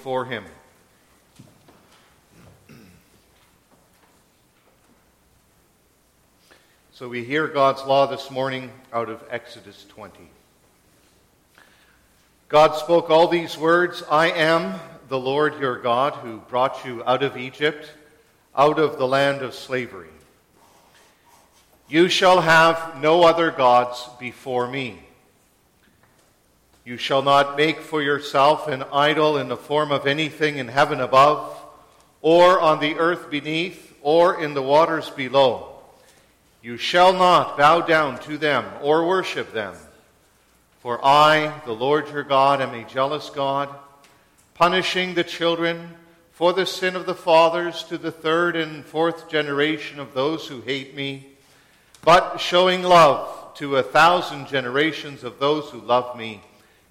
before him. So we hear God's law this morning out of Exodus 20. God spoke all these words I am the Lord your God who brought you out of Egypt, out of the land of slavery. You shall have no other gods before me. You shall not make for yourself an idol in the form of anything in heaven above, or on the earth beneath, or in the waters below. You shall not bow down to them or worship them. For I, the Lord your God, am a jealous God, punishing the children for the sin of the fathers to the third and fourth generation of those who hate me, but showing love to a thousand generations of those who love me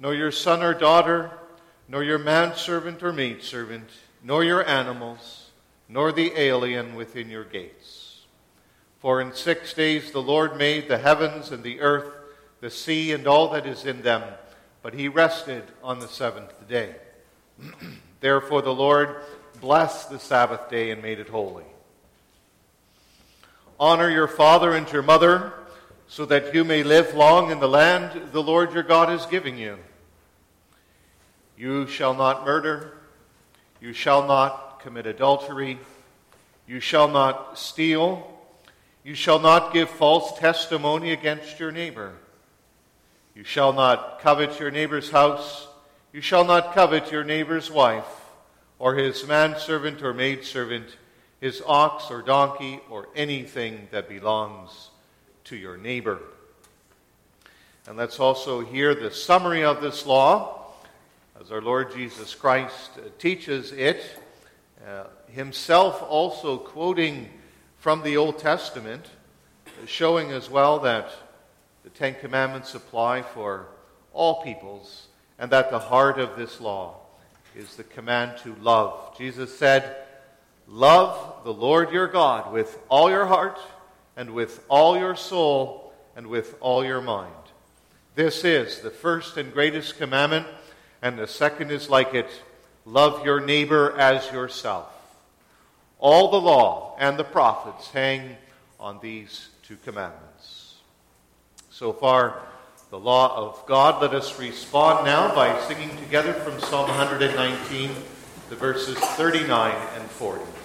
nor your son or daughter, nor your manservant or maidservant, nor your animals nor the alien within your gates. For in six days the Lord made the heavens and the earth, the sea, and all that is in them, but he rested on the seventh day. Therefore the Lord blessed the Sabbath day and made it holy. Honor your father and your mother, so that you may live long in the land the Lord your God is giving you. You shall not murder. You shall not commit adultery. You shall not steal. You shall not give false testimony against your neighbor. You shall not covet your neighbor's house. You shall not covet your neighbor's wife, or his manservant or maidservant, his ox or donkey, or anything that belongs to your neighbor. And let's also hear the summary of this law as our Lord Jesus Christ teaches it uh, himself also quoting from the Old Testament, showing as well that the Ten Commandments apply for all peoples, and that the heart of this law is the command to love. Jesus said, Love the Lord your God with all your heart, and with all your soul, and with all your mind. This is the first and greatest commandment, and the second is like it Love your neighbor as yourself. All the law and the prophets hang on these two commandments. So far, the law of God. Let us respond now by singing together from Psalm 119, the verses 39 and 40.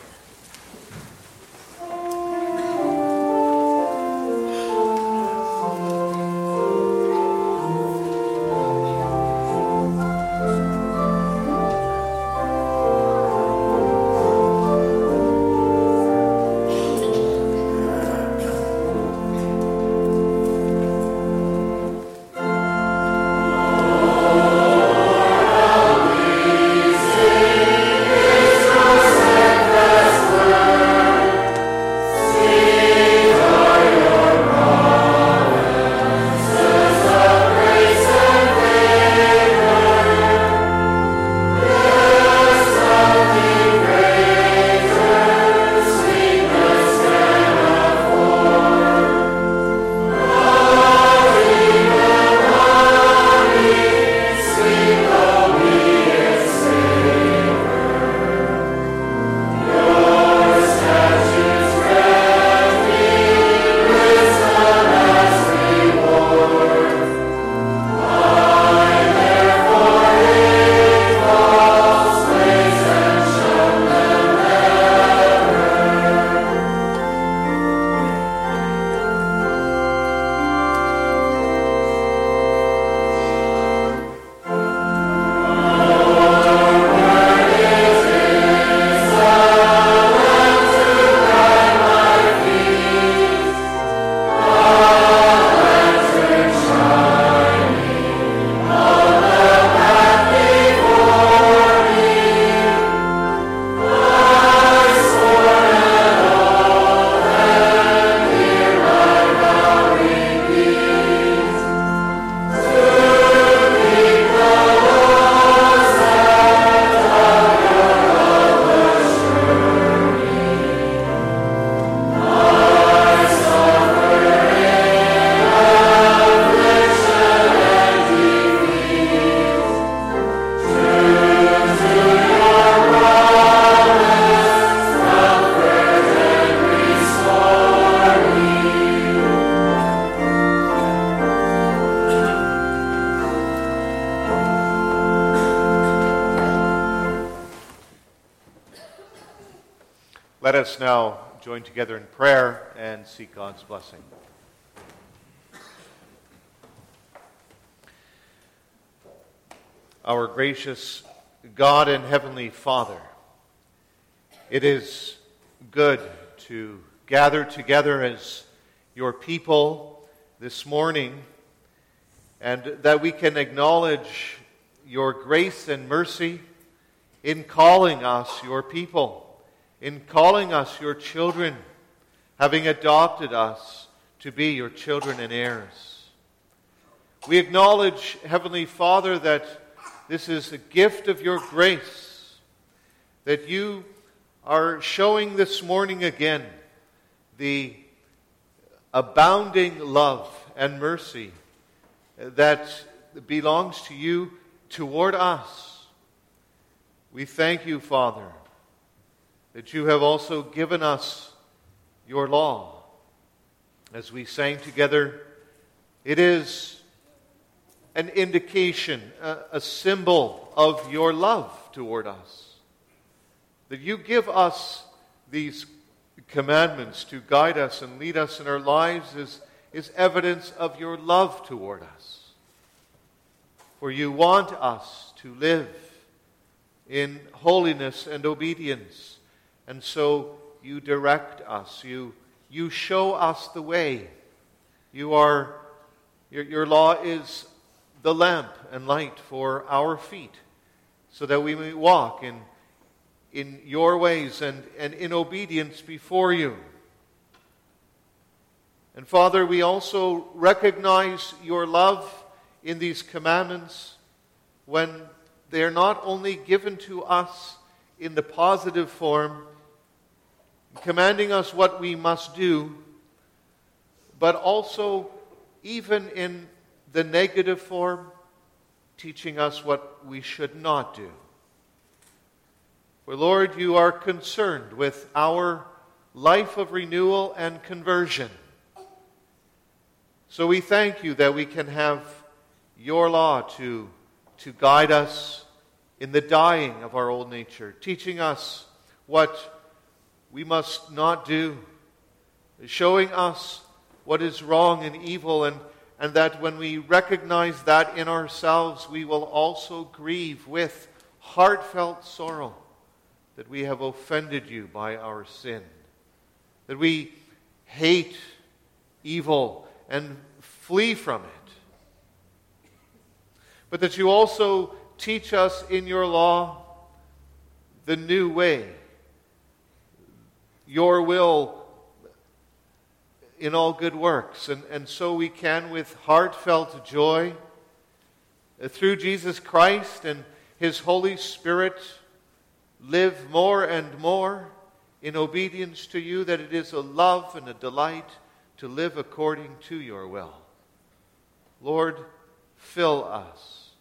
Together in prayer and seek God's blessing. Our gracious God and Heavenly Father, it is good to gather together as your people this morning and that we can acknowledge your grace and mercy in calling us your people, in calling us your children, having adopted us to be your children and heirs. We acknowledge, Heavenly Father, that this is a gift of your grace, that you are showing this morning again the abounding love and mercy that belongs to you toward us. We thank you, Father, that you have also given us your law. As we sang together, it is an indication, a, symbol of your love toward us. That you give us these commandments to guide us and lead us in our lives is, is evidence of your love toward us. For you want us to live in holiness and obedience. And so you direct us. You, you show us the way. You are, your, your law is the lamp and light for our feet so that we may walk in, in your ways and, and in obedience before you. And Father, we also recognize your love in these commandments when they are not only given to us in the positive form, commanding us what we must do, but also even in the negative form, teaching us what we should not do. For Lord, you are concerned with our life of renewal and conversion. So we thank you that we can have your law to, to guide us in the dying of our old nature, teaching us what we must not do, showing us what is wrong and evil, and, and that when we recognize that in ourselves, we will also grieve with heartfelt sorrow that we have offended you by our sin, that we hate evil and flee from it. But that you also teach us in your law the new way, your will in all good works. And, and so we can, with heartfelt joy, uh, through Jesus Christ and his Holy Spirit, live more and more in obedience to you, that it is a love and a delight to live according to your will. Lord, fill us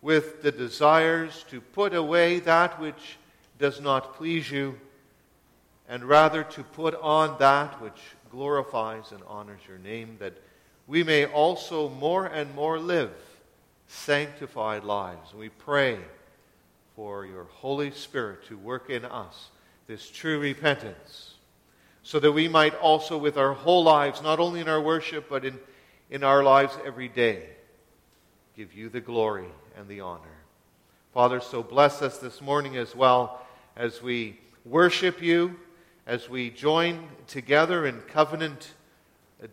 with the desires to put away that which does not please you, and rather to put on that which glorifies and honors your name, that we may also more and more live sanctified lives. We pray for your Holy Spirit to work in us this true repentance, so that we might also, with our whole lives, not only in our worship, but in, in our lives every day, give you the glory and the honor. Father, so bless us this morning as well as we worship you, as we join together in covenant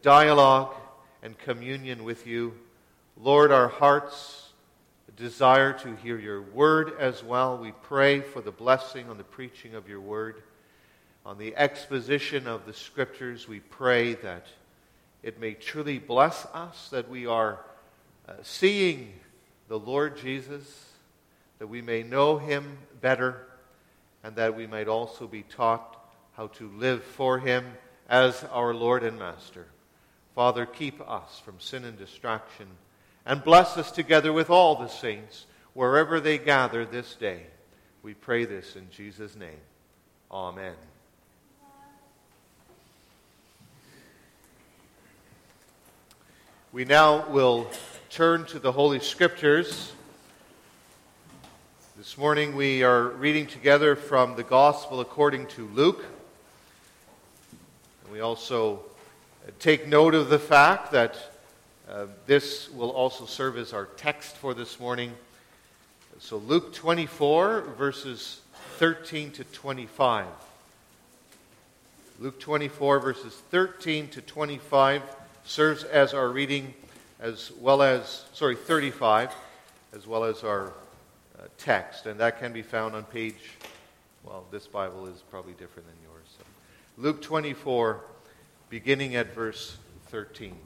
dialogue and communion with you. Lord, our hearts desire to hear your word as well. We pray for the blessing on the preaching of your word, on the exposition of the scriptures. We pray that it may truly bless us, that we are uh, seeing the Lord Jesus, that we may know him better, and that we might also be taught how to live for him as our Lord and Master. Father, keep us from sin and distraction, and bless us together with all the saints wherever they gather this day. We pray this in Jesus' name. Amen. We now will turn to the Holy Scriptures. This morning we are reading together from the Gospel according to Luke, We also take note of the fact that uh, this will also serve as our text for this morning. So, Luke 24, verses 13 to 25. Luke 24, verses 13 to 25, serves as our reading, as well as, sorry, 35, as well as our uh, text. And that can be found on page, well, this Bible is probably different than yours. Luke 24, beginning at verse 13.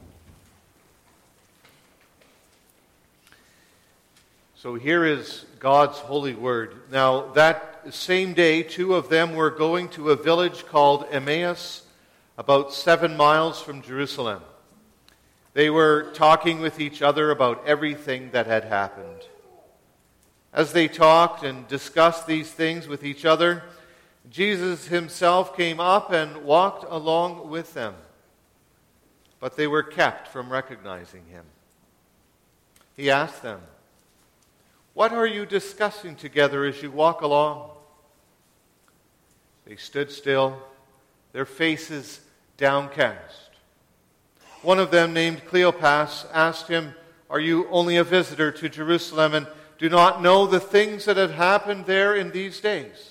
So here is God's holy word. Now, that same day, two of them were going to a village called Emmaus, about seven miles from Jerusalem. They were talking with each other about everything that had happened. As they talked and discussed these things with each other, Jesus himself came up and walked along with them. But they were kept from recognizing him. He asked them, what are you discussing together as you walk along? They stood still, their faces downcast. One of them, named Cleopas, asked him, Are you only a visitor to Jerusalem and do not know the things that have happened there in these days?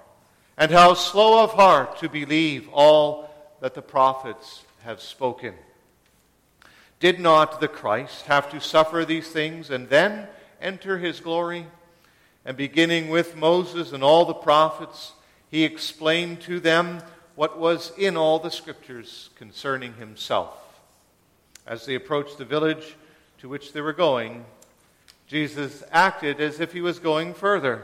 and how slow of heart to believe all that the prophets have spoken. Did not the Christ have to suffer these things and then enter his glory? And beginning with Moses and all the prophets, he explained to them what was in all the scriptures concerning himself. As they approached the village to which they were going, Jesus acted as if he was going further.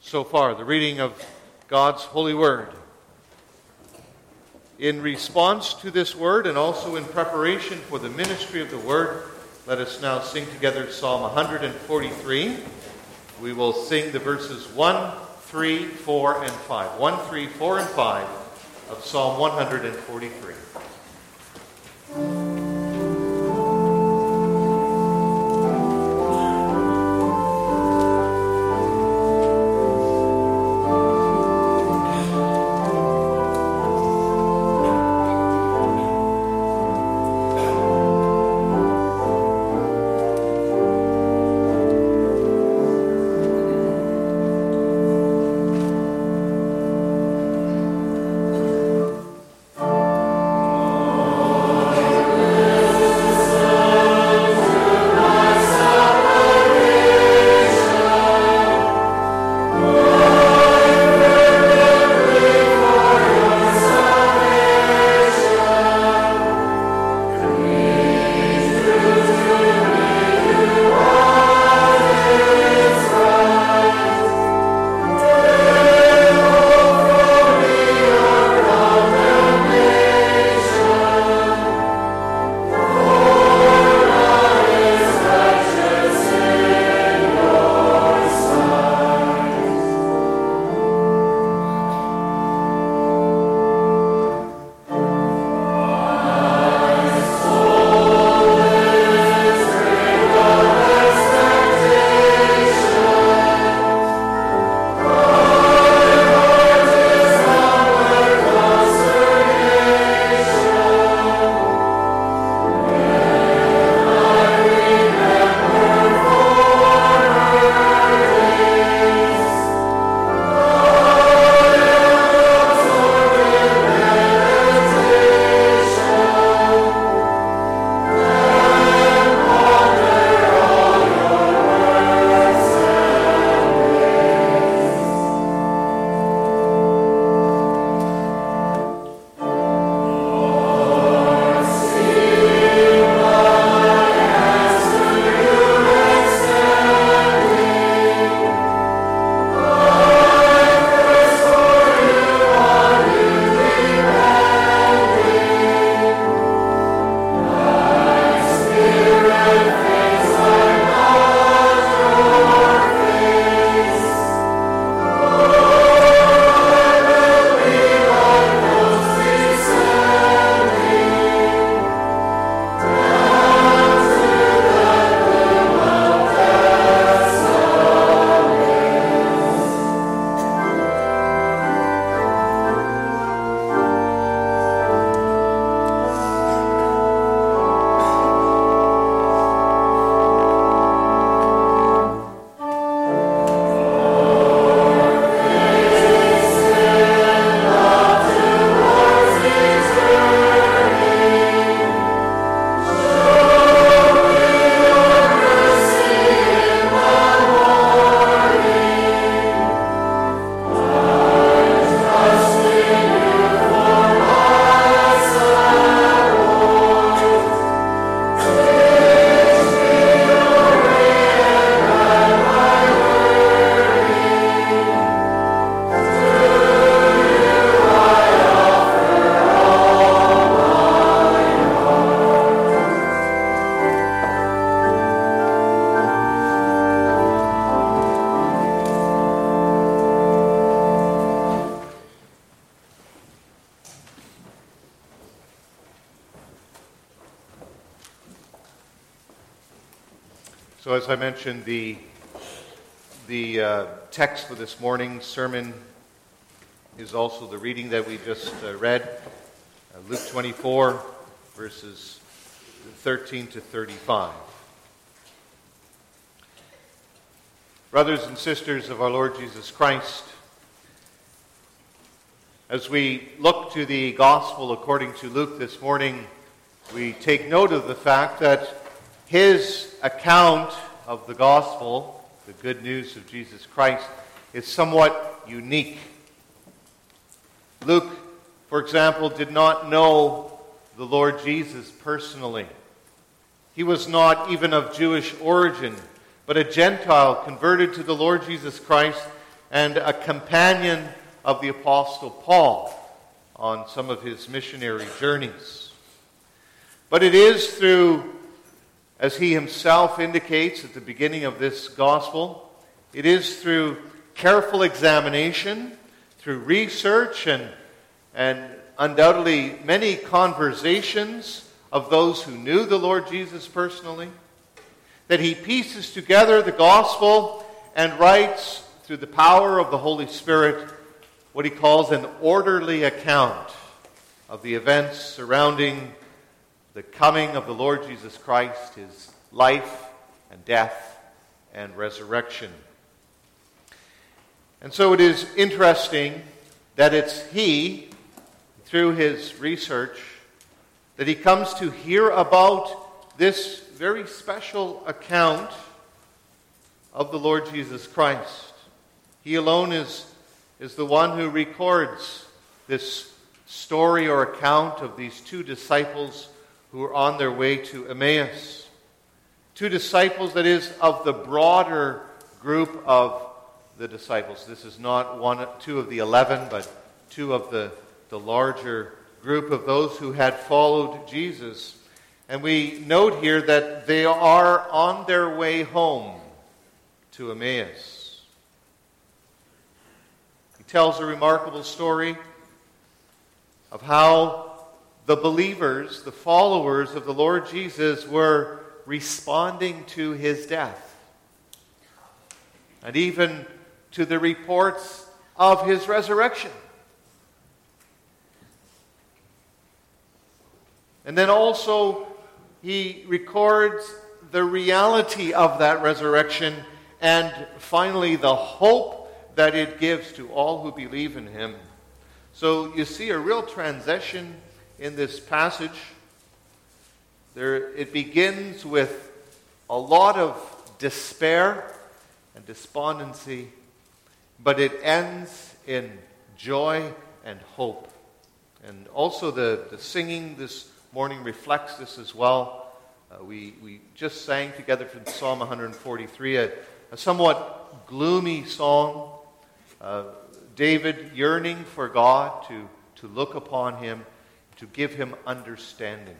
So far, the reading of God's holy word. In response to this word and also in preparation for the ministry of the word, let us now sing together Psalm 143. We will sing the verses 1, 3, 4, and 5. 1, 3, 4, and 5 of Psalm 143. As I mentioned, the, the uh, text for this morning's sermon is also the reading that we just uh, read uh, Luke 24, verses 13 to 35. Brothers and sisters of our Lord Jesus Christ, as we look to the gospel according to Luke this morning, we take note of the fact that his account of the gospel, the good news of Jesus Christ, is somewhat unique. Luke, for example, did not know the Lord Jesus personally. He was not even of Jewish origin, but a Gentile converted to the Lord Jesus Christ and a companion of the Apostle Paul on some of his missionary journeys. But it is through as he himself indicates at the beginning of this gospel, it is through careful examination, through research, and, and undoubtedly many conversations of those who knew the Lord Jesus personally, that he pieces together the gospel and writes, through the power of the Holy Spirit, what he calls an orderly account of the events surrounding the coming of the Lord Jesus Christ, his life and death and resurrection. And so it is interesting that it's he, through his research, that he comes to hear about this very special account of the Lord Jesus Christ. He alone is, is the one who records this story or account of these two disciples who were on their way to Emmaus. Two disciples, that is, of the broader group of the disciples. This is not one, two of the eleven, but two of the, the larger group of those who had followed Jesus. And we note here that they are on their way home to Emmaus. He tells a remarkable story of how the believers, the followers of the Lord Jesus, were responding to his death. And even to the reports of his resurrection. And then also, he records the reality of that resurrection and finally the hope that it gives to all who believe in him. So you see a real transition in this passage. There, it begins with a lot of despair and despondency, but it ends in joy and hope. And also, the, the singing this morning reflects this as well. Uh, we, we just sang together from Psalm 143, a, a somewhat gloomy song. Uh, David yearning for God to, to look upon him to give him understanding.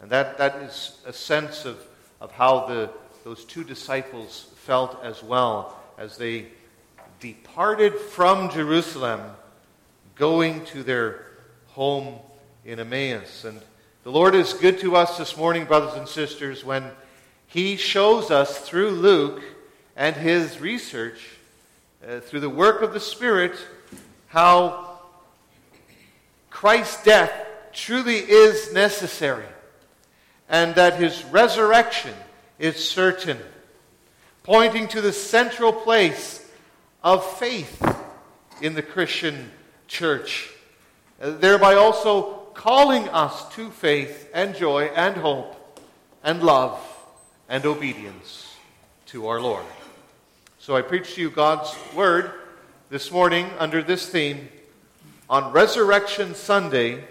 And that, that is a sense of, of how the, those two disciples felt as well as they departed from Jerusalem, going to their home in Emmaus. And the Lord is good to us this morning, brothers and sisters, when He shows us through Luke and his research, uh, through the work of the Spirit, how Christ's death truly is necessary and that his resurrection is certain, pointing to the central place of faith in the Christian church, thereby also calling us to faith and joy and hope and love and obedience to our Lord. So I preach to you God's word this morning under this theme on Resurrection Sunday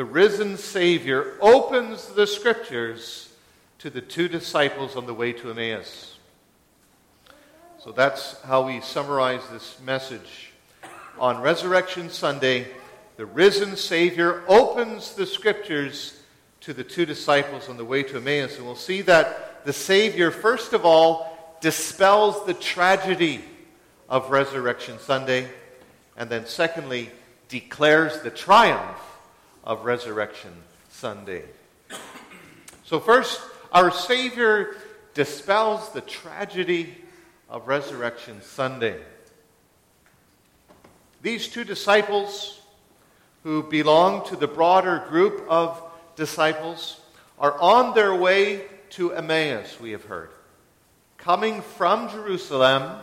the risen Savior opens the scriptures to the two disciples on the way to Emmaus. So that's how we summarize this message. On Resurrection Sunday, the risen Savior opens the scriptures to the two disciples on the way to Emmaus. And we'll see that the Savior, first of all, dispels the tragedy of Resurrection Sunday. And then, secondly, declares the triumph of Resurrection Sunday. So, first, our Savior dispels the tragedy of Resurrection Sunday. These two disciples, who belong to the broader group of disciples, are on their way to Emmaus, we have heard, coming from Jerusalem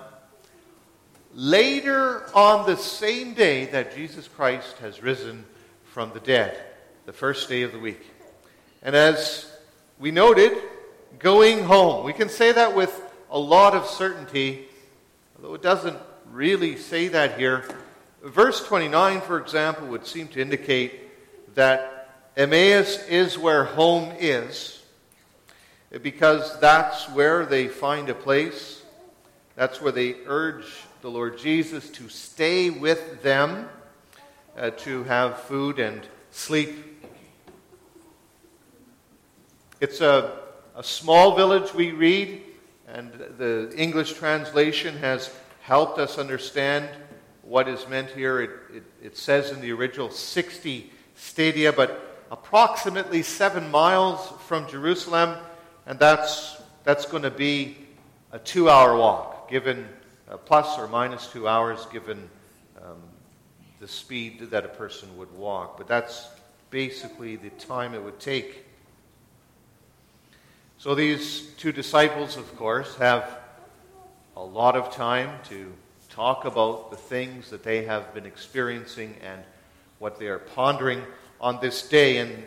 later on the same day that Jesus Christ has risen from the dead, the first day of the week. And as we noted, going home. We can say that with a lot of certainty, although it doesn't really say that here. Verse 29, for example, would seem to indicate that Emmaus is where home is, because that's where they find a place. That's where they urge the Lord Jesus to stay with them, uh, to have food and sleep. It's a, a small village we read, and the English translation has helped us understand what is meant here. It, it, it says in the original 60 stadia, but approximately seven miles from Jerusalem, and that's, that's going to be a two hour walk, given uh, plus or minus two hours, given the speed that a person would walk. But that's basically the time it would take. So these two disciples, of course, have a lot of time to talk about the things that they have been experiencing and what they are pondering on this day. And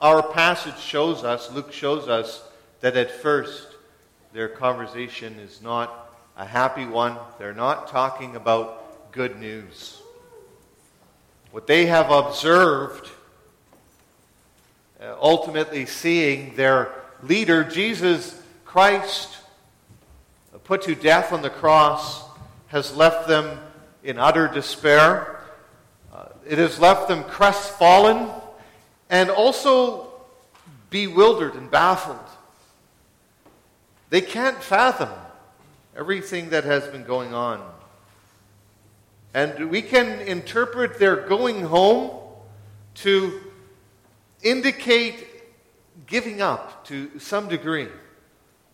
our passage shows us, Luke shows us, that at first their conversation is not a happy one. They're not talking about good news. What they have observed, uh, ultimately seeing their leader, Jesus Christ, put to death on the cross, has left them in utter despair. Uh, it has left them crestfallen and also bewildered and baffled. They can't fathom everything that has been going on. And we can interpret their going home to indicate giving up to some degree.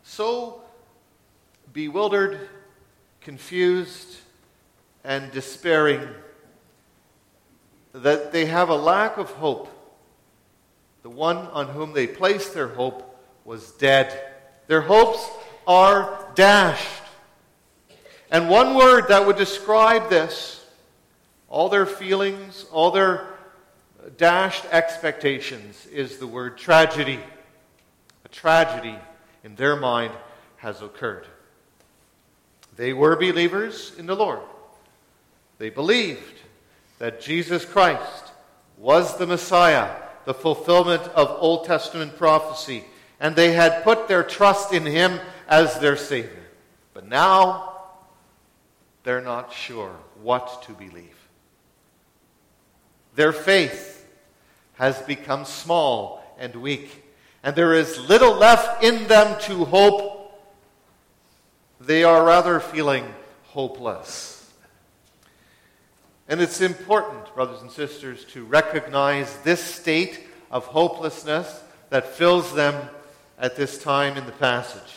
So bewildered, confused, and despairing that they have a lack of hope. The one on whom they placed their hope was dead. Their hopes are dashed. And one word that would describe this, all their feelings, all their dashed expectations is the word tragedy. A tragedy in their mind has occurred. They were believers in the Lord. They believed that Jesus Christ was the Messiah, the fulfillment of Old Testament prophecy, and they had put their trust in him as their Savior. But now, they're not sure what to believe. Their faith has become small and weak, and there is little left in them to hope. They are rather feeling hopeless. And it's important, brothers and sisters, to recognize this state of hopelessness that fills them at this time in the passage.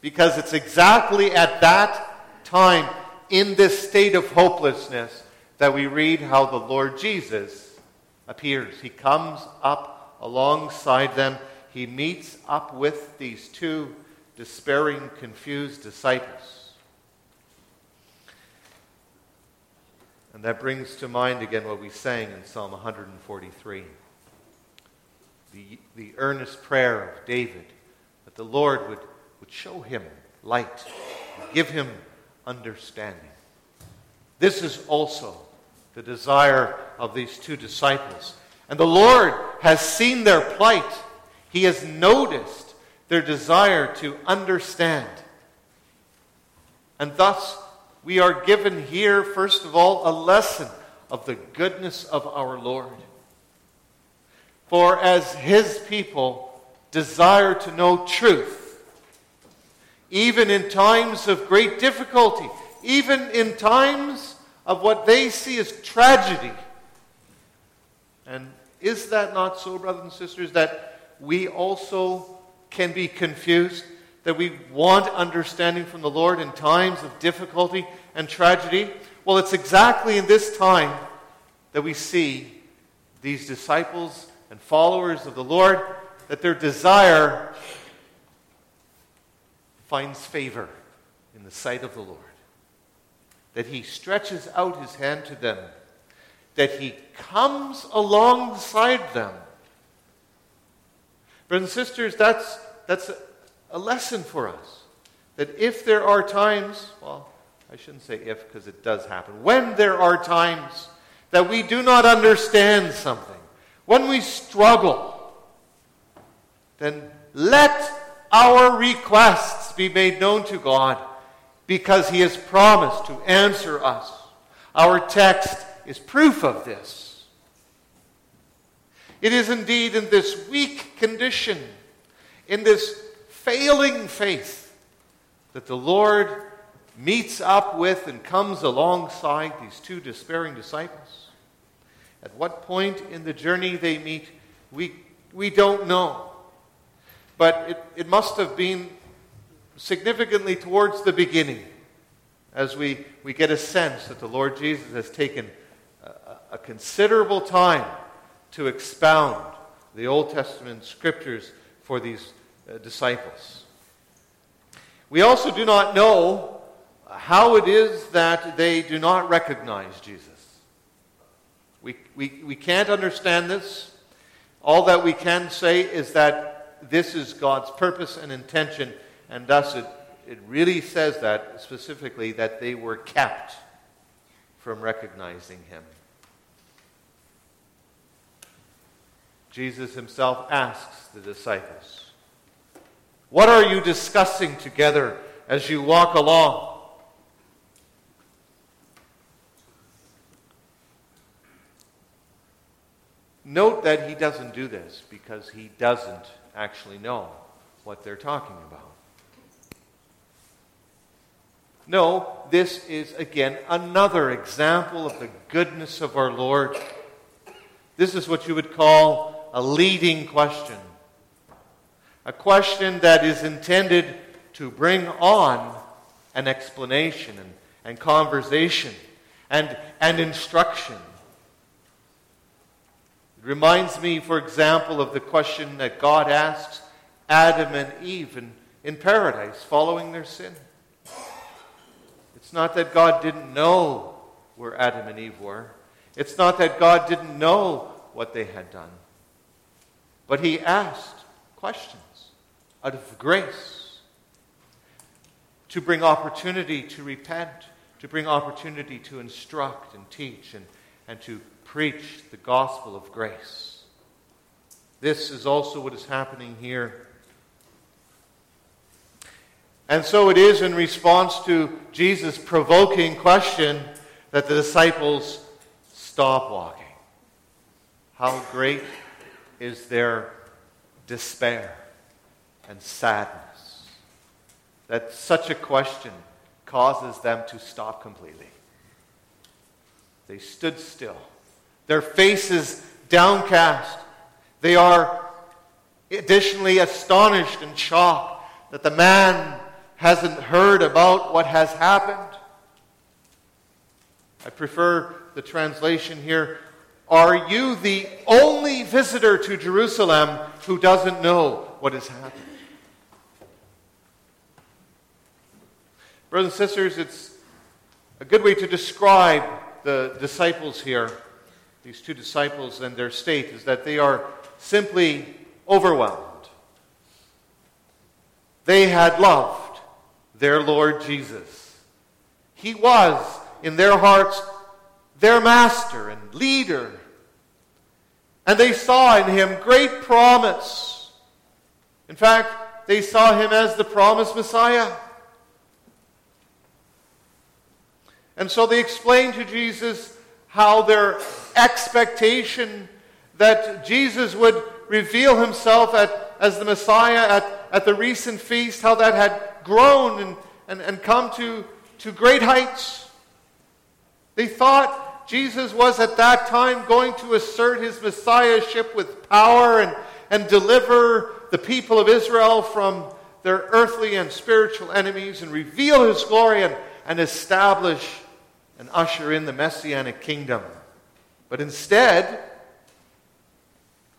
Because it's exactly at that time, in this state of hopelessness, that we read how the Lord Jesus appears. He comes up alongside them. He meets up with these two despairing, confused disciples. And that brings to mind again what we sang in Psalm 143 the, the earnest prayer of David that the Lord would, would show him light, give him understanding. This is also the desire of these two disciples. And the Lord has seen their plight. He has noticed their desire to understand. And thus, we are given here, first of all, a lesson of the goodness of our Lord. For as His people desire to know truth, even in times of great difficulty, even in times of what they see as tragedy. And is that not so, brothers and sisters, that we also can be confused, that we want understanding from the Lord in times of difficulty and tragedy? Well, it's exactly in this time that we see these disciples and followers of the Lord that their desire finds favor in the sight of the Lord. That he stretches out his hand to them. That he comes alongside them. Brothers and sisters, that's, that's a, a lesson for us. That if there are times, well, I shouldn't say if because it does happen, when there are times that we do not understand something, when we struggle, then let our be made known to God because He has promised to answer us. Our text is proof of this. It is indeed in this weak condition, in this failing faith, that the Lord meets up with and comes alongside these two despairing disciples. At what point in the journey they meet, we, we don't know. But it, it must have been significantly towards the beginning as we, we get a sense that the Lord Jesus has taken a, a considerable time to expound the Old Testament scriptures for these uh, disciples. We also do not know how it is that they do not recognize Jesus. We, we, we can't understand this. All that we can say is that this is God's purpose and intention, and thus it, it really says that specifically that they were kept from recognizing him. Jesus himself asks the disciples, What are you discussing together as you walk along? Note that he doesn't do this because he doesn't actually know what they're talking about. No, this is again another example of the goodness of our Lord. This is what you would call a leading question. A question that is intended to bring on an explanation and, and conversation and, and instruction it reminds me, for example, of the question that God asked Adam and Eve in, in paradise following their sin. It's not that God didn't know where Adam and Eve were. It's not that God didn't know what they had done. But he asked questions out of grace to bring opportunity to repent, to bring opportunity to instruct and teach and, and to preach the gospel of grace. This is also what is happening here. And so it is in response to Jesus' provoking question that the disciples stop walking. How great is their despair and sadness that such a question causes them to stop completely. They stood still their faces downcast. They are additionally astonished and shocked that the man hasn't heard about what has happened. I prefer the translation here Are you the only visitor to Jerusalem who doesn't know what has happened? Brothers and sisters, it's a good way to describe the disciples here these two disciples and their state is that they are simply overwhelmed. They had loved their Lord Jesus. He was, in their hearts, their master and leader. And they saw in him great promise. In fact, they saw him as the promised Messiah. And so they explained to Jesus how their expectation that Jesus would reveal himself at, as the Messiah at, at the recent feast, how that had grown and, and, and come to, to great heights. They thought Jesus was at that time going to assert his messiahship with power and, and deliver the people of Israel from their earthly and spiritual enemies and reveal his glory and, and establish and usher in the messianic kingdom. But instead,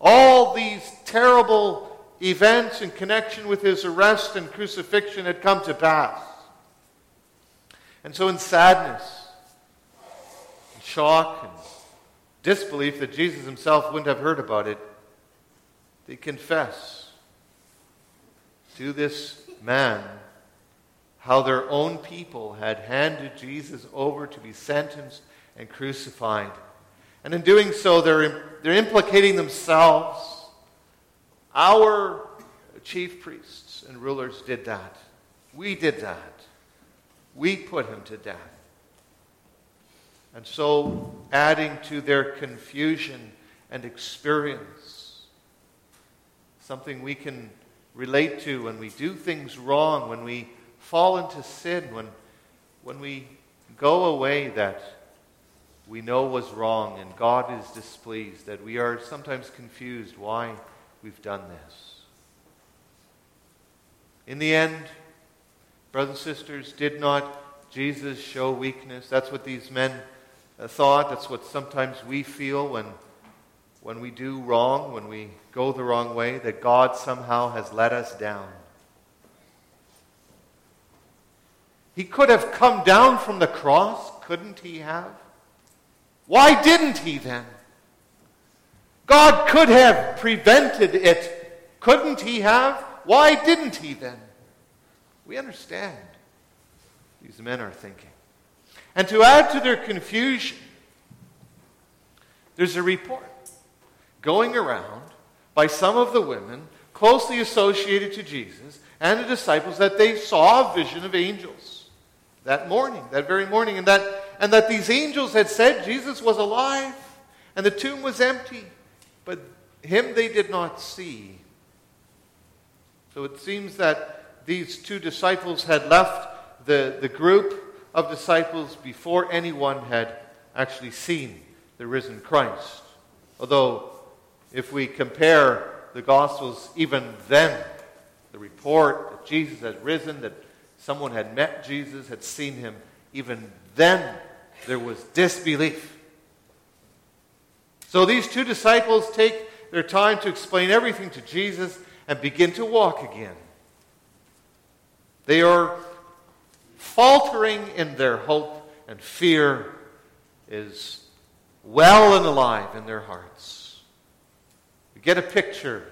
all these terrible events in connection with his arrest and crucifixion had come to pass. And so, in sadness, and shock, and disbelief that Jesus himself wouldn't have heard about it, they confess to this man how their own people had handed Jesus over to be sentenced and crucified. And in doing so, they're, they're implicating themselves. Our chief priests and rulers did that. We did that. We put him to death. And so, adding to their confusion and experience, something we can relate to when we do things wrong, when we fall into sin, when, when we go away that we know was wrong and God is displeased, that we are sometimes confused why we've done this. In the end, brothers and sisters, did not Jesus show weakness? That's what these men uh, thought. That's what sometimes we feel when, when we do wrong, when we go the wrong way, that God somehow has let us down. He could have come down from the cross, couldn't he have? Why didn't he then? God could have prevented it, couldn't he have? Why didn't he then? We understand. These men are thinking. And to add to their confusion, there's a report going around by some of the women closely associated to Jesus and the disciples that they saw a vision of angels that morning, that very morning, and that, and that these angels had said Jesus was alive and the tomb was empty, but him they did not see. So it seems that these two disciples had left the, the group of disciples before anyone had actually seen the risen Christ. Although, if we compare the Gospels, even then, the report that Jesus had risen, that someone had met Jesus, had seen him, even then there was disbelief. So these two disciples take their time to explain everything to Jesus and begin to walk again. They are faltering in their hope, and fear is well and alive in their hearts. We get a picture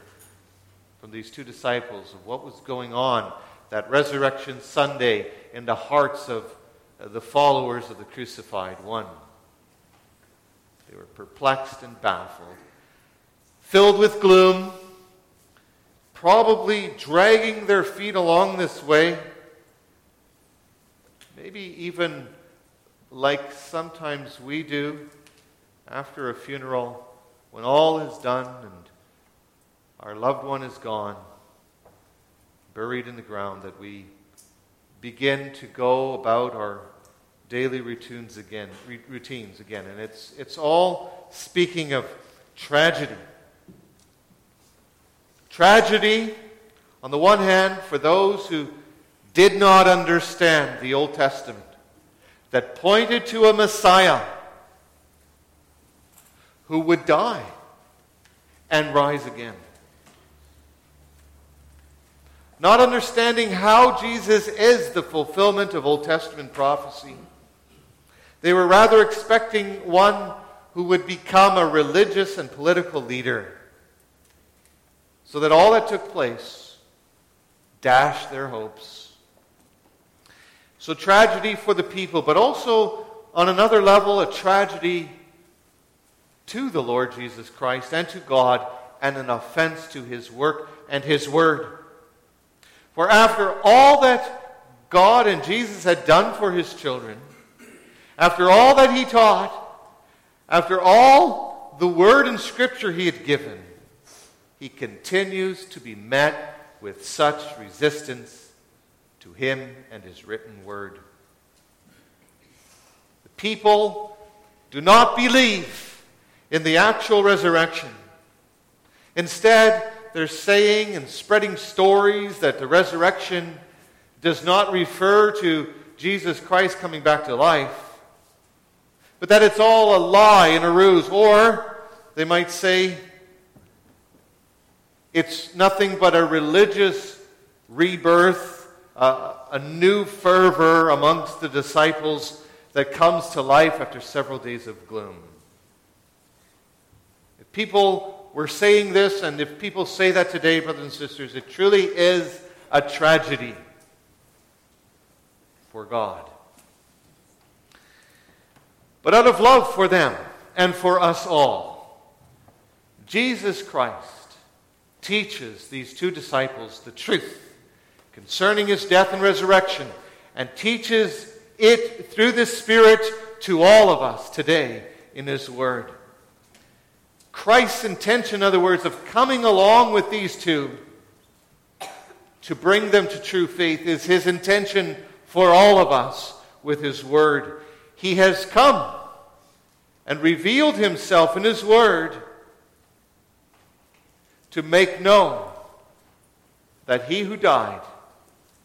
from these two disciples of what was going on that resurrection Sunday in the hearts of Uh, the followers of the crucified one. They were perplexed and baffled, filled with gloom probably dragging their feet along this way. Maybe even like sometimes we do after a funeral when all is done and our loved one is gone, buried in the ground, that we begin to go about our daily routines again, routines again. And it's, it's all speaking of tragedy. Tragedy, on the one hand, for those who did not understand the Old Testament, that pointed to a Messiah who would die and rise again. Not understanding how Jesus is the fulfillment of Old Testament prophecy. They were rather expecting one who would become a religious and political leader so that all that took place dashed their hopes. So, tragedy for the people, but also on another level, a tragedy to the Lord Jesus Christ and to God, and an offense to his work and his word. For after all that God and Jesus had done for his children, after all that he taught, after all the word and scripture he had given, he continues to be met with such resistance to him and his written word. The people do not believe in the actual resurrection. Instead, they're saying and spreading stories that the resurrection does not refer to Jesus Christ coming back to life, but that it's all a lie and a ruse. Or they might say it's nothing but a religious rebirth, uh, a new fervor amongst the disciples that comes to life after several days of gloom. If people were saying this, and if people say that today, brothers and sisters, it truly is a tragedy for God. But out of love for them and for us all, Jesus Christ teaches these two disciples the truth concerning his death and resurrection and teaches it through the Spirit to all of us today in his word. Christ's intention, in other words, of coming along with these two to bring them to true faith is his intention for all of us with his word. He has come and revealed himself in his word to make known that he who died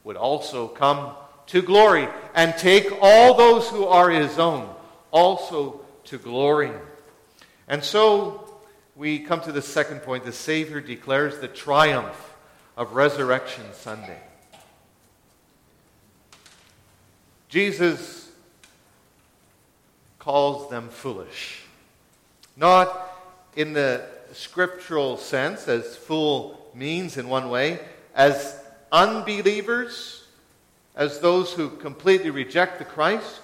would also come to glory and take all those who are his own also to glory. And so we come to the second point. The Savior declares the triumph of Resurrection Sunday. Jesus calls them foolish. Not in the scriptural sense, as fool means in one way, as unbelievers, as those who completely reject the Christ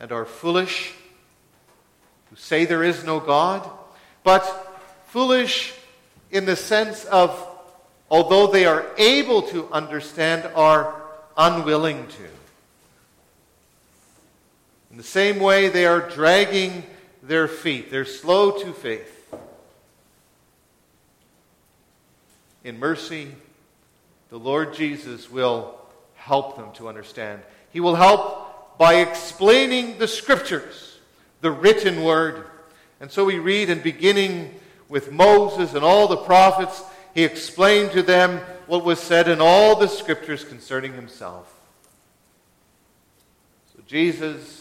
and are foolish, who say there is no God but foolish in the sense of, although they are able to understand, are unwilling to. In the same way, they are dragging their feet, they're slow to faith. In mercy, the Lord Jesus will help them to understand. He will help by explaining the Scriptures, the written word. And so we read, and beginning with Moses and all the prophets, he explained to them what was said in all the scriptures concerning himself. So Jesus,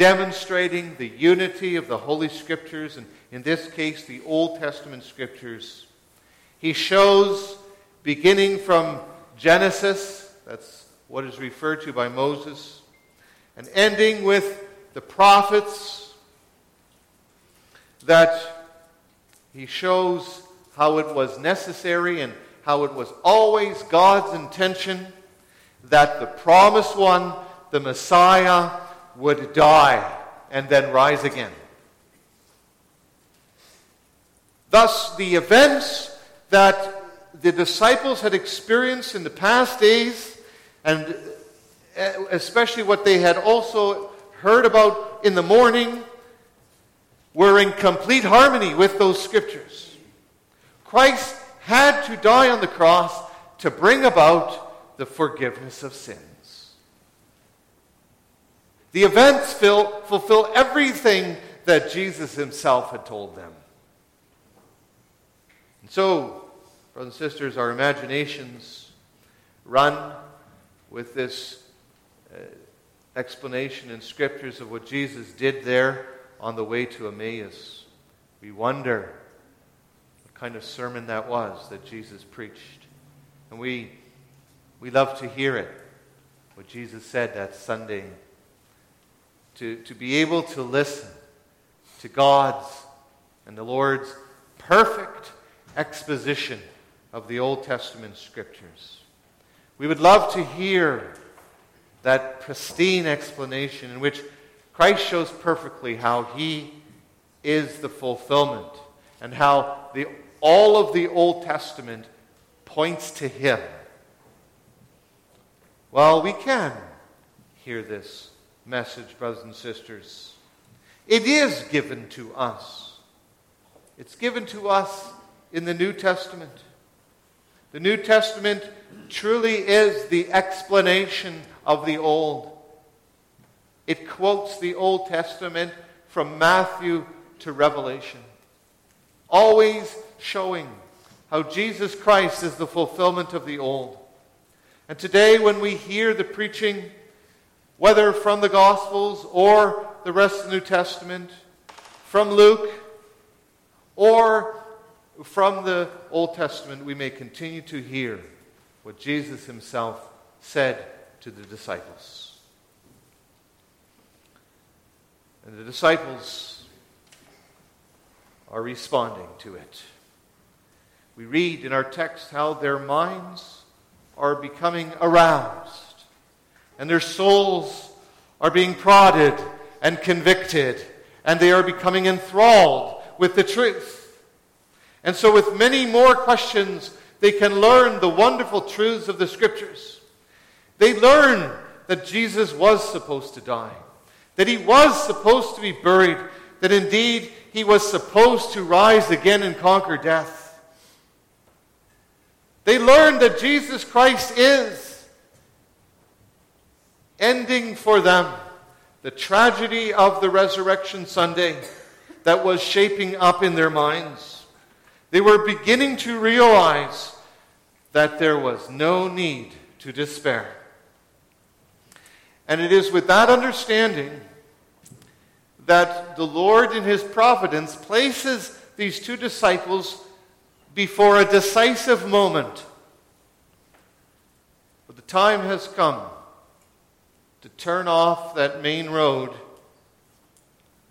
demonstrating the unity of the Holy Scriptures, and in this case, the Old Testament Scriptures, he shows, beginning from Genesis, that's what is referred to by Moses, and ending with the prophets that he shows how it was necessary and how it was always God's intention that the promised one, the Messiah, would die and then rise again. Thus, the events that the disciples had experienced in the past days, and eh, especially what they had also heard about in the morning, were in complete harmony with those scriptures. Christ had to die on the cross to bring about the forgiveness of sins. The events fill, fulfill everything that Jesus himself had told them. And so, brothers and sisters, our imaginations run with this uh, explanation in scriptures of what Jesus did there on the way to Emmaus. We wonder what kind of sermon that was that Jesus preached. And we, we love to hear it, what Jesus said that Sunday. To, to be able to listen to God's and the Lord's perfect exposition of the Old Testament scriptures. We would love to hear that pristine explanation in which Christ shows perfectly how he is the fulfillment and how the, all of the Old Testament points to him. Well, we can hear this message, brothers and sisters. It is given to us. It's given to us in the New Testament. The New Testament truly is the explanation of the Old. It quotes the Old Testament from Matthew to Revelation. always showing how Jesus Christ is the fulfillment of the old. And today, when we hear the preaching, whether from the Gospels or the rest of the New Testament, from Luke or from the Old Testament, we may continue to hear what Jesus himself said to the disciples. And the disciples are responding to it. We read in our text how their minds are becoming aroused and their souls are being prodded and convicted and they are becoming enthralled with the truth. And so, with many more questions, they can learn the wonderful truths of the Scriptures. They learn that Jesus was supposed to die, that he was supposed to be buried, that indeed he was supposed to rise again and conquer death. They learn that Jesus Christ is ending for them the tragedy of the Resurrection Sunday that was shaping up in their minds. They were beginning to realize that there was no need to despair. And it is with that understanding that the Lord, in His providence, places these two disciples before a decisive moment. But the time has come to turn off that main road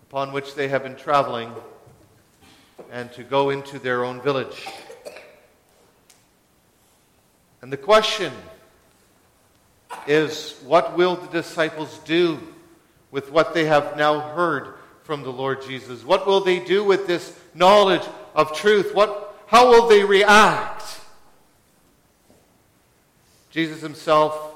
upon which they have been traveling and to go into their own village. And the question is what will the disciples do with what they have now heard from the Lord Jesus? What will they do with this knowledge of truth? What, how will they react? Jesus himself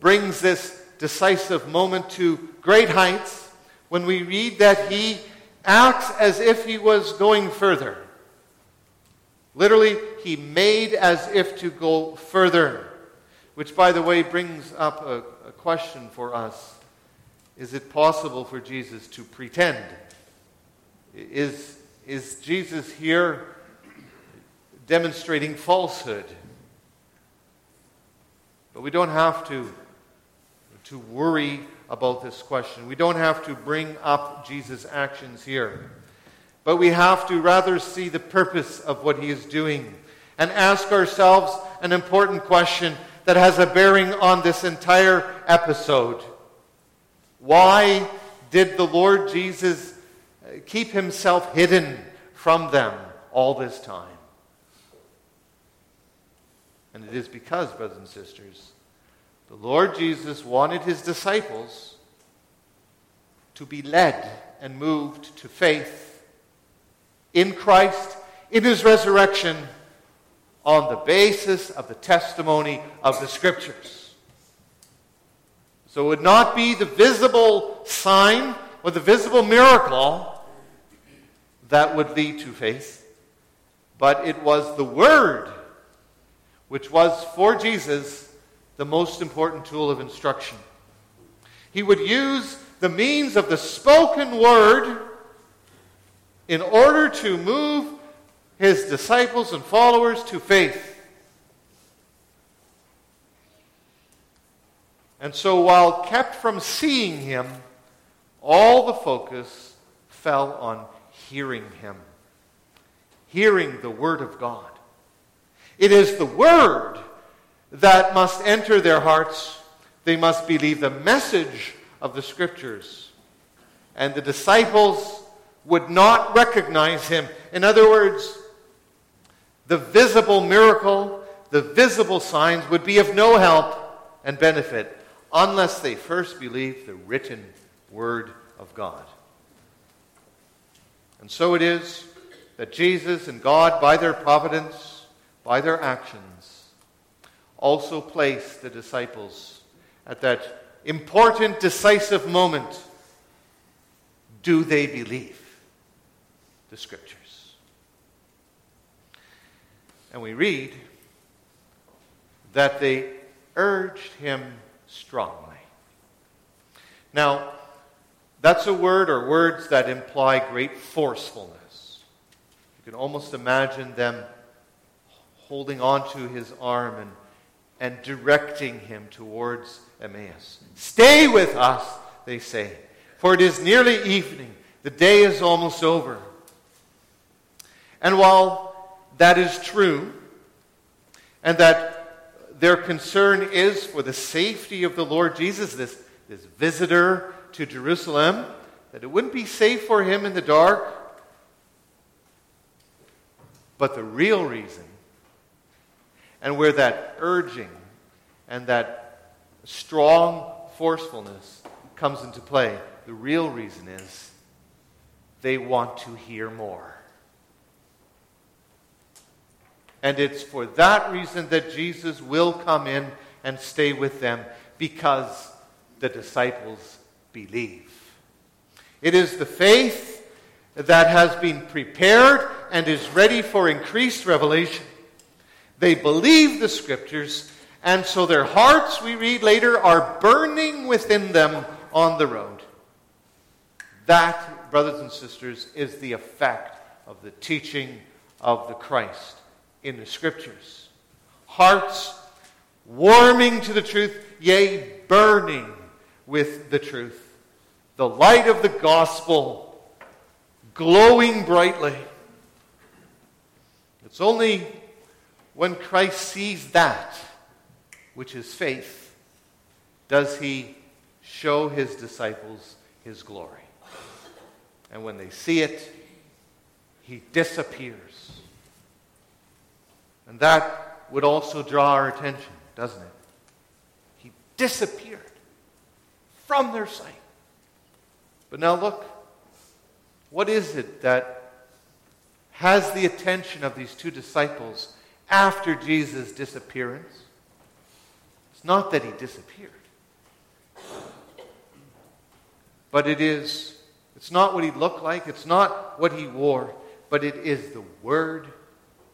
brings this decisive moment to great heights when we read that he acts as if he was going further. Literally, he made as if to go further. Which, by the way, brings up a, a question for us. Is it possible for Jesus to pretend? Is, is Jesus here demonstrating falsehood? But we don't have to, to worry about this question. We don't have to bring up Jesus' actions here. But we have to rather see the purpose of what he is doing and ask ourselves an important question that has a bearing on this entire episode. Why did the Lord Jesus uh, keep himself hidden from them all this time? And it is because, brothers and sisters, the Lord Jesus wanted his disciples to be led and moved to faith in Christ, in his resurrection on the basis of the testimony of the Scriptures. So it would not be the visible sign or the visible miracle that would lead to faith, but it was the Word which was for Jesus the most important tool of instruction. He would use the means of the spoken Word in order to move his disciples and followers to faith. And so, while kept from seeing him, all the focus fell on hearing him, hearing the Word of God. It is the Word that must enter their hearts. They must believe the message of the Scriptures. And the disciples would not recognize him. In other words, the visible miracle, the visible signs would be of no help and benefit unless they first believe the written Word of God. And so it is that Jesus and God, by their providence, by their actions, also place the disciples at that important, decisive moment. Do they believe the scriptures? And we read that they urged him strongly. Now, that's a word or words that imply great forcefulness. You can almost imagine them holding onto his arm and, and directing him towards Emmaus. Stay with us, they say, for it is nearly evening. The day is almost over. And while that is true, and that their concern is for the safety of the Lord Jesus, this, this visitor to Jerusalem, that it wouldn't be safe for him in the dark. But the real reason, and where that urging and that strong forcefulness comes into play, the real reason is they want to hear more. And it's for that reason that Jesus will come in and stay with them because the disciples believe. It is the faith that has been prepared and is ready for increased revelation. They believe the scriptures, and so their hearts, we read later, are burning within them on the road. That, brothers and sisters, is the effect of the teaching of the Christ in the scriptures. Hearts warming to the truth, yea, burning with the truth. The light of the gospel glowing brightly. It's only when Christ sees that, which is faith, does he show his disciples his glory. And when they see it, he disappears. And that would also draw our attention, doesn't it? He disappeared from their sight. But now look, what is it that has the attention of these two disciples after Jesus' disappearance? It's not that he disappeared, but it is, it's not what he looked like, it's not what he wore, but it is the word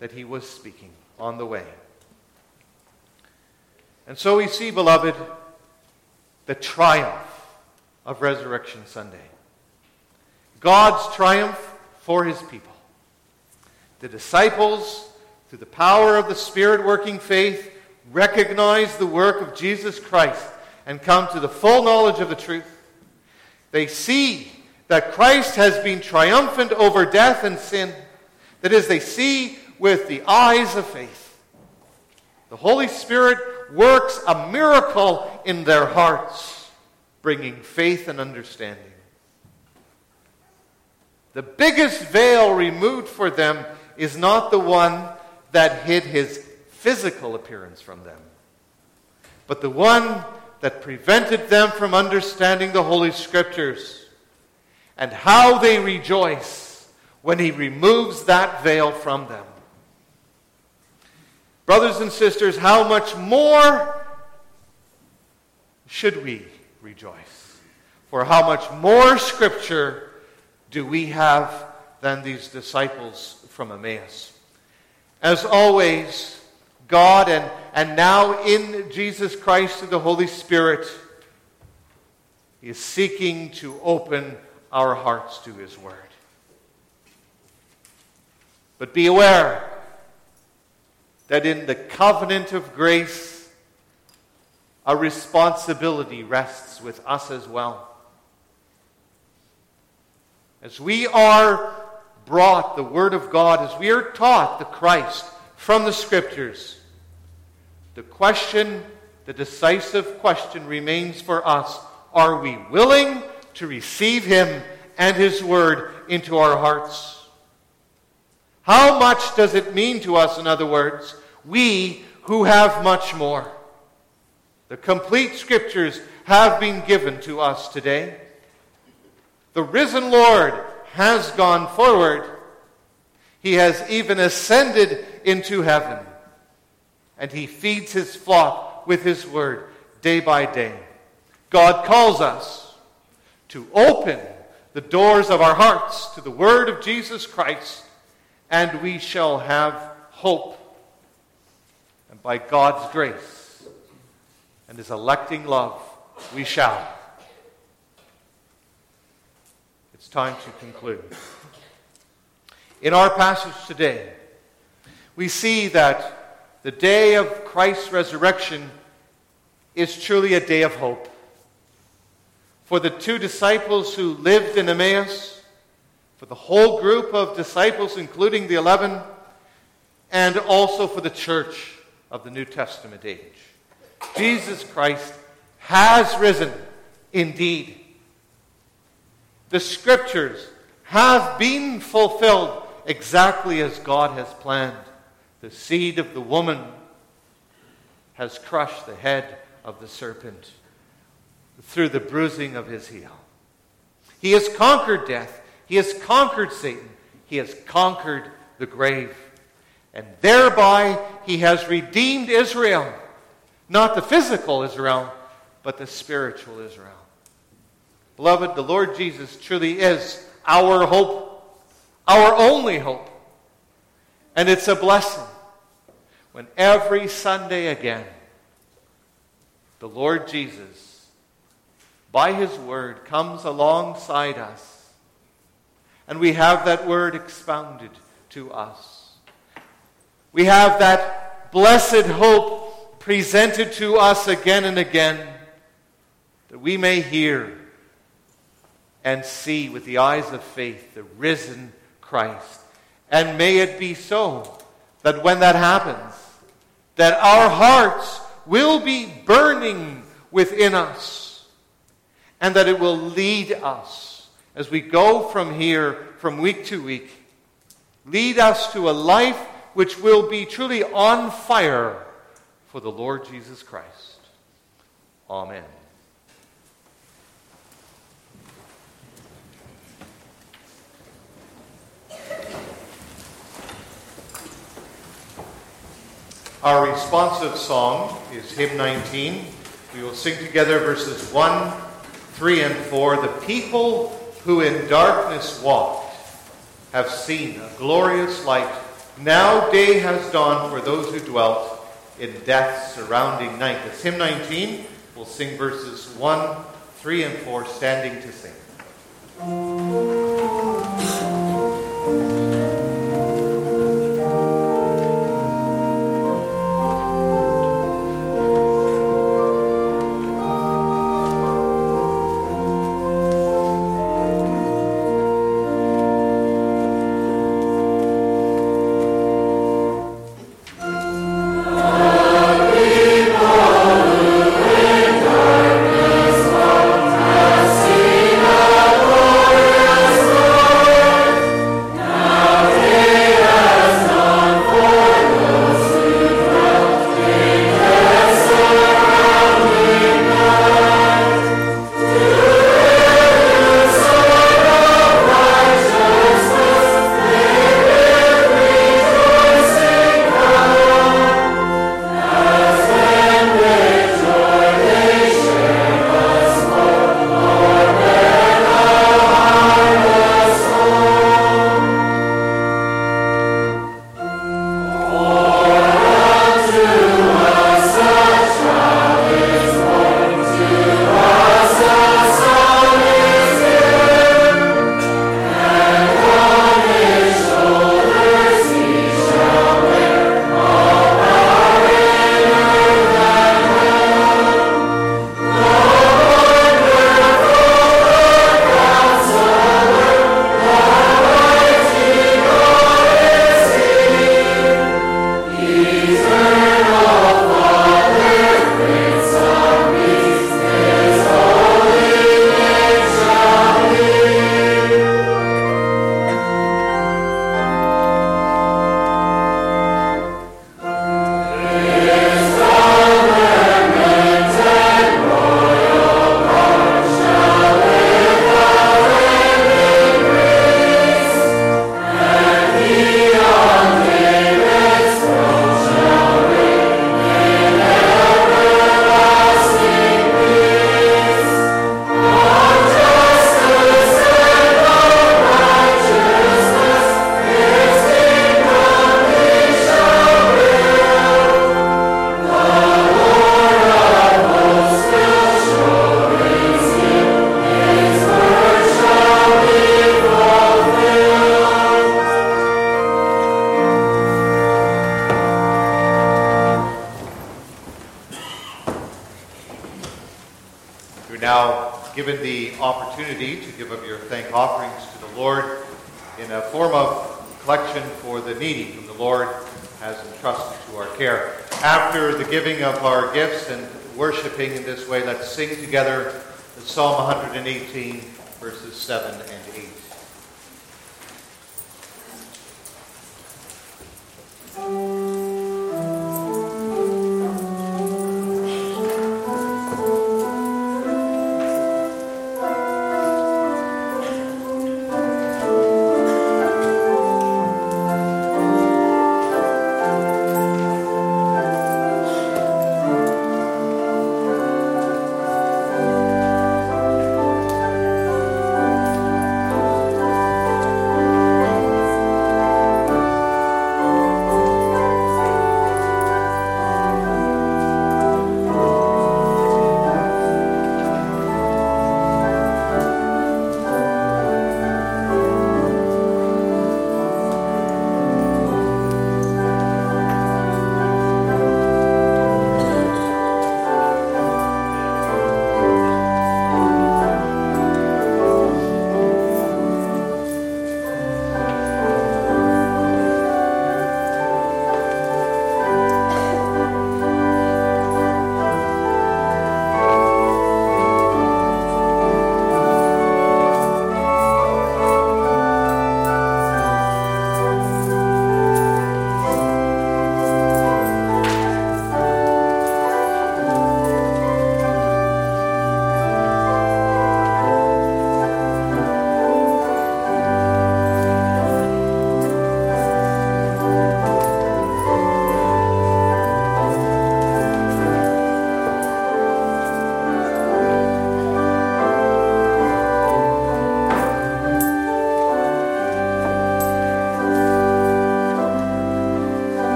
that he was speaking on the way. And so we see, beloved, the triumph of Resurrection Sunday. God's triumph for his people. The disciples, through the power of the Spirit working faith, recognize the work of Jesus Christ and come to the full knowledge of the truth. They see that Christ has been triumphant over death and sin. That is, they see with the eyes of faith. The Holy Spirit works a miracle in their hearts, bringing faith and understanding. The biggest veil removed for them is not the one that hid his physical appearance from them, but the one that prevented them from understanding the Holy Scriptures and how they rejoice when he removes that veil from them. Brothers and sisters, how much more should we rejoice? For how much more Scripture do we have than these disciples from Emmaus? As always, God and, and now in Jesus Christ through the Holy Spirit is seeking to open our hearts to His Word. But be aware that in the covenant of grace, a responsibility rests with us as well. As we are brought the Word of God, as we are taught the Christ from the Scriptures, the question, the decisive question remains for us are we willing to receive Him and His Word into our hearts? How much does it mean to us, in other words, we who have much more? The complete Scriptures have been given to us today. The risen Lord has gone forward. He has even ascended into heaven. And he feeds his flock with his word day by day. God calls us to open the doors of our hearts to the word of Jesus Christ, and we shall have hope. And by God's grace and his electing love, we shall. It's time to conclude. In our passage today, we see that the day of Christ's resurrection is truly a day of hope. For the two disciples who lived in Emmaus, for the whole group of disciples, including the eleven, and also for the church of the New Testament age. Jesus Christ has risen indeed. The scriptures have been fulfilled exactly as God has planned. The seed of the woman has crushed the head of the serpent through the bruising of his heel. He has conquered death. He has conquered Satan. He has conquered the grave. And thereby he has redeemed Israel. Not the physical Israel, but the spiritual Israel. Beloved, the Lord Jesus truly is our hope, our only hope. And it's a blessing when every Sunday again, the Lord Jesus, by his word, comes alongside us. And we have that word expounded to us. We have that blessed hope presented to us again and again that we may hear and see with the eyes of faith the risen Christ. And may it be so that when that happens, that our hearts will be burning within us and that it will lead us as we go from here from week to week, lead us to a life which will be truly on fire for the Lord Jesus Christ. Amen. Our responsive song is hymn 19. We will sing together verses 1, 3, and 4. The people who in darkness walked have seen a glorious light. Now day has dawned for those who dwelt in death's surrounding night. It's hymn 19. We'll sing verses 1, 3, and 4, standing to sing.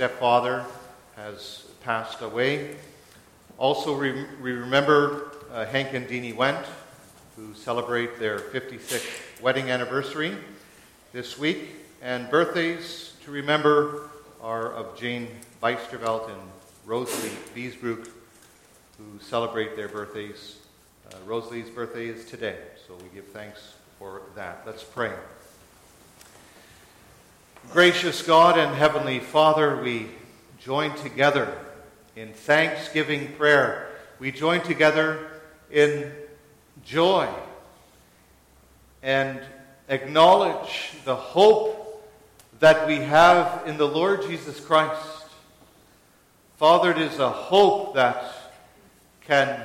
Stepfather has passed away. Also, we remember uh, Hank and Deanie Went, who celebrate their 56th wedding anniversary this week. And birthdays to remember are of Jane Bijsterveld and Rosalie Biesbroek, who celebrate their birthdays. Uh, Rosalie's birthday is today, so we give thanks for that. Let's pray. Gracious God and Heavenly Father, we join together in thanksgiving prayer. We join together in joy and acknowledge the hope that we have in the Lord Jesus Christ. Father, it is a hope that can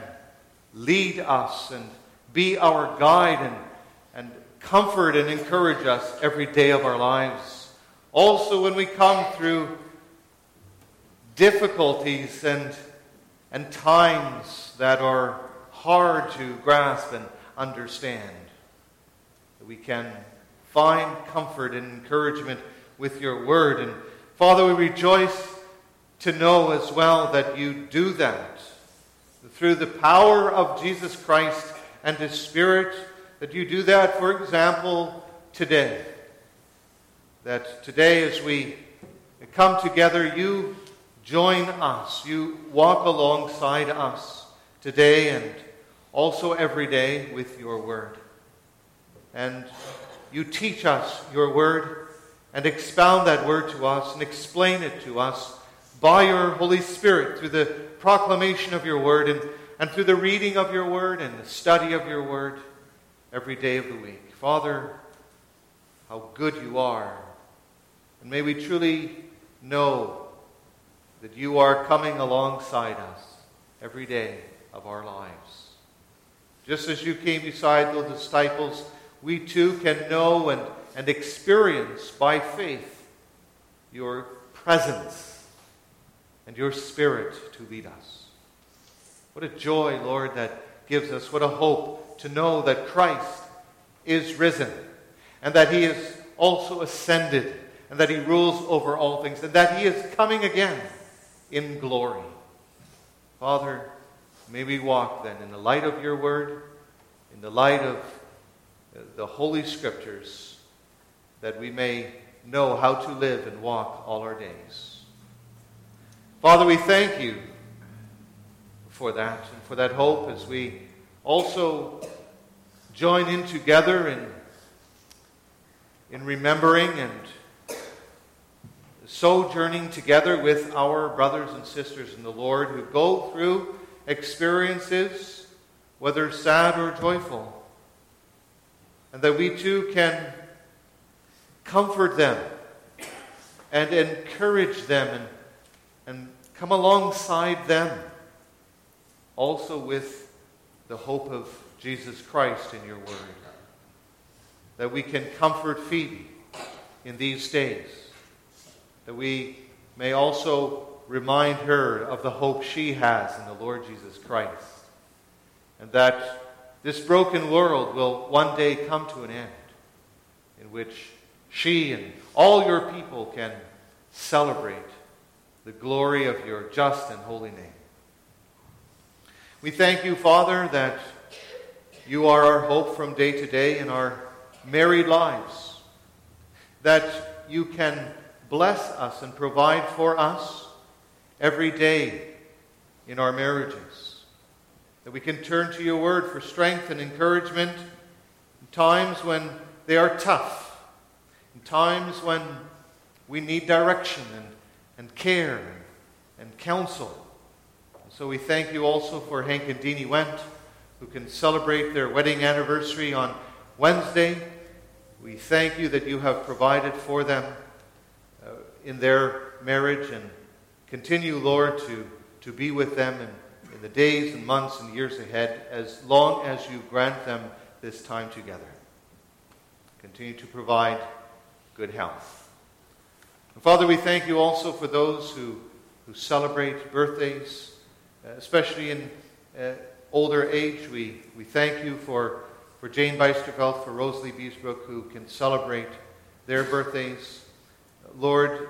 lead us and be our guide and, and comfort and encourage us every day of our lives. Also, when we come through difficulties and, and times that are hard to grasp and understand, that we can find comfort and encouragement with your word. And Father, we rejoice to know as well that you do that through the power of Jesus Christ and His Spirit, that you do that, for example, today that today as we come together, you join us. You walk alongside us today and also every day with your word. And you teach us your word and expound that word to us and explain it to us by your Holy Spirit through the proclamation of your word and, and through the reading of your word and the study of your word every day of the week. Father, how good you are and may we truly know that you are coming alongside us every day of our lives. Just as you came beside those disciples, we too can know and, and experience by faith your presence and your spirit to lead us. What a joy, Lord, that gives us. What a hope to know that Christ is risen and that he is also ascended and that he rules over all things, and that he is coming again in glory. Father, may we walk then in the light of your word, in the light of uh, the Holy Scriptures, that we may know how to live and walk all our days. Father, we thank you for that and for that hope as we also join in together in, in remembering and sojourning together with our brothers and sisters in the Lord who go through experiences, whether sad or joyful, and that we too can comfort them and encourage them and, and come alongside them, also with the hope of Jesus Christ in your word. That we can comfort Phoebe in these days that we may also remind her of the hope she has in the Lord Jesus Christ, and that this broken world will one day come to an end, in which she and all your people can celebrate the glory of your just and holy name. We thank you, Father, that you are our hope from day to day in our married lives, that you can bless us and provide for us every day in our marriages. That we can turn to your word for strength and encouragement in times when they are tough, in times when we need direction and, and care and, counsel. And so we thank you also for Hank and Deanie Went, who can celebrate their wedding anniversary on Wednesday. We thank you that you have provided for them in their marriage and continue, Lord, to, to be with them in, in the days and months and years ahead as long as you grant them this time together. Continue to provide good health. And Father, we thank you also for those who, who celebrate birthdays, uh, especially in uh, older age. We, we thank you for, for Jane Bijsterveld, for Rosalie Biesbroek, who can celebrate their birthdays. Lord,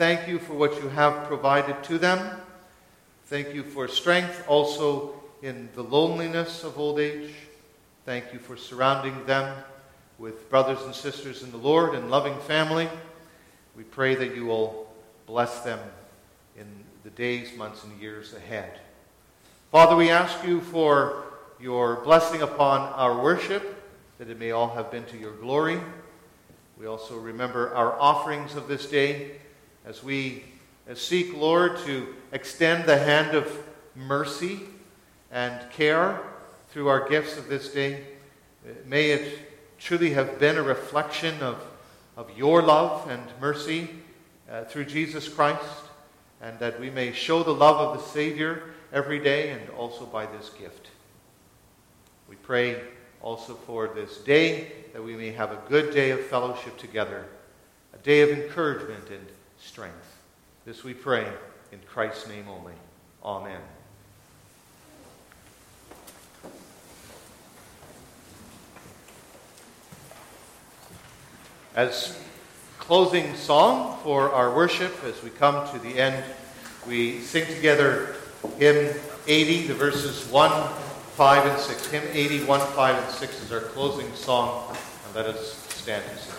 thank you for what you have provided to them. Thank you for strength also in the loneliness of old age. Thank you for surrounding them with brothers and sisters in the Lord and loving family. We pray that you will bless them in the days, months, and years ahead. Father, we ask you for your blessing upon our worship, that it may all have been to your glory. We also remember our offerings of this day as we seek, Lord, to extend the hand of mercy and care through our gifts of this day. May it truly have been a reflection of, of your love and mercy uh, through Jesus Christ, and that we may show the love of the Savior every day and also by this gift. We pray also for this day that we may have a good day of fellowship together, a day of encouragement and strength. This we pray in Christ's name only. Amen. As closing song for our worship, as we come to the end, we sing together hymn 80, the verses 1, 5, and 6. Hymn 80, 1, 5, and 6 is our closing song, and let us stand and sing.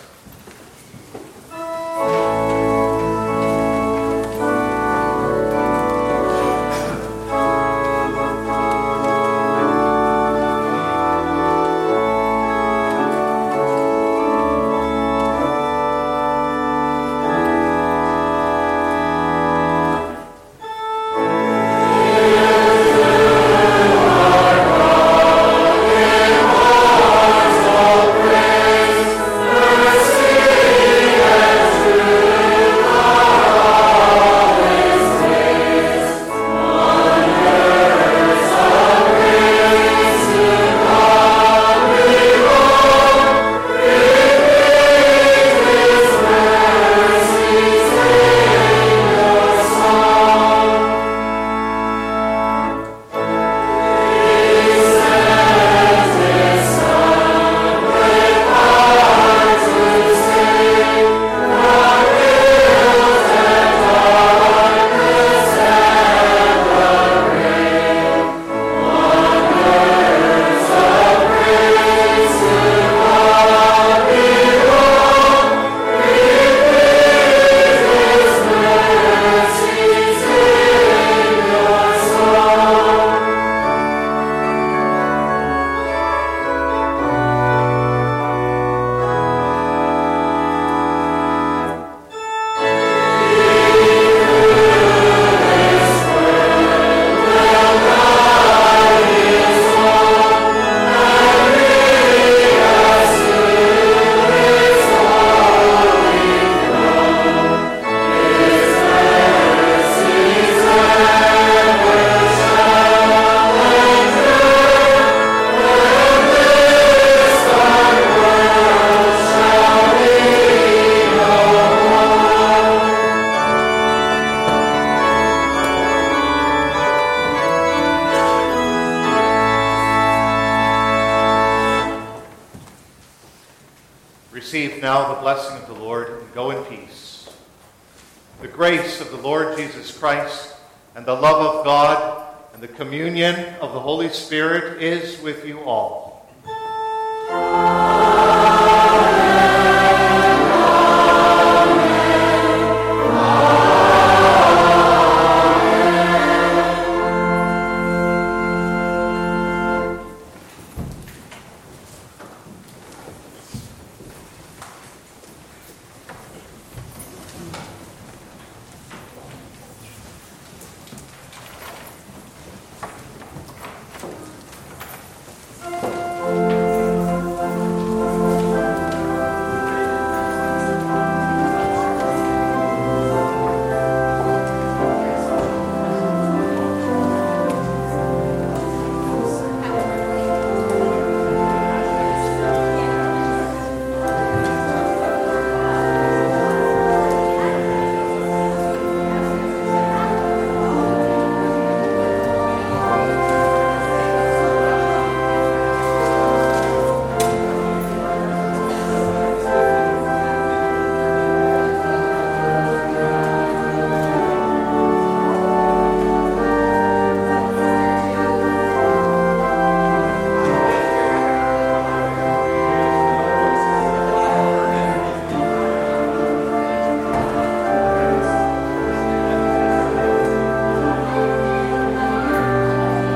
The Holy Spirit is with you all.